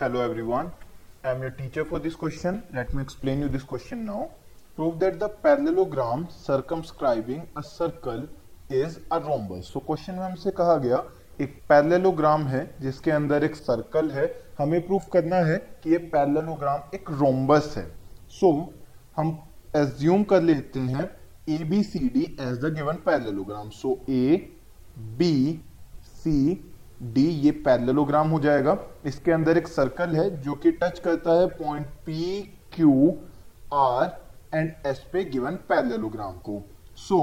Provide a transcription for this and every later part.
Hello everyone. I am your teacher for this question. Let me explain you this question now. Prove that the parallelogram circumscribing a circle is a rhombus. So question में हमसे कहा गया एक parallelogram है जिसके अंदर एक circle है हमें प्रूफ करना है कि ये पैरेललोग्राम एक रोम्बस है सो so, हम एज्यूम कर लेते हैं A B C D as the given parallelogram so A B C D ये पैरेललोग्राम हो जाएगा। इसके अंदर एक सर्कल है जो कि टच करता है point P Q R and S पे गिवन पैरेललोग्राम को। So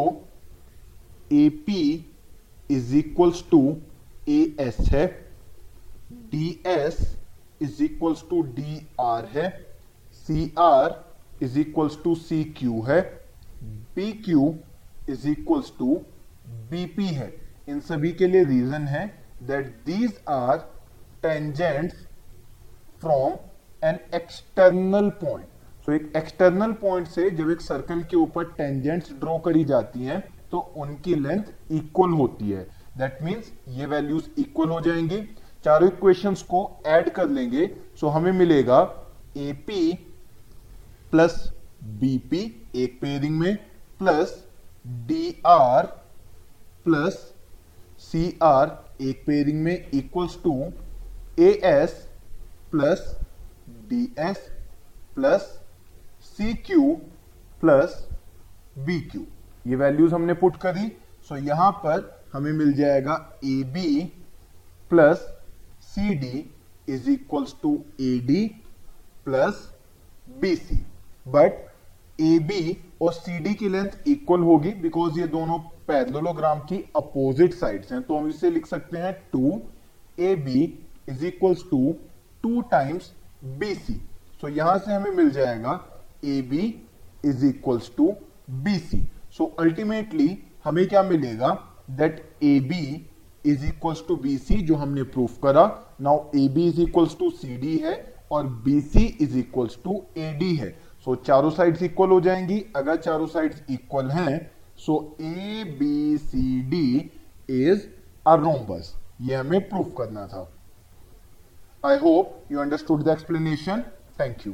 A P is equals to A S है। D S is equals to D R है। C R is equals to C Q है। P Q is equals to B P है। इन सभी के लिए reason है। That these are tangents from an external point so एक external point से जब एक सर्कल के ऊपर टेंजेंट्स ड्रॉ करी जाती हैं तो उनकी लेंथ इक्वल होती है। दैट मीन्स ये वैल्यूज़ इक्वल हो जाएँगे। चारों इक्वेशंस को ऐड कर लेंगे। सो so, हमें मिलेगा A P plus B P एक पेयरिंग में D R plus C R एक पेयरिंग में equals to A S plus D S plus C Q plus B Q ये वैल्यूज़ हमने पुट करी सो so यहाँ पर हमें मिल जाएगा A B plus C D is equals to A D plus B C but A B और C D की लेंथ इक्वल होगी बिकॉज़ ये दोनों पैरेललोग्राम की अपोजिट साइड्स हैं। तो हम इसे लिख सकते हैं two A B is equals to two times B C so यहाँ से हमें मिल जाएगा A B is equals to B C so ultimately हमें क्या मिलेगा? That A B is equals to B C जो हमने प्रूफ करा। Now A B is equals to C D है और B C is equals to A D है। So so, चारों साइड्स इक्वल हो जाएँगी। अगर चारों साइड्स इक्वल हैं so A B C D is a rhombus ये हमें प्रूफ करना था। I hope you understood the explanation thank you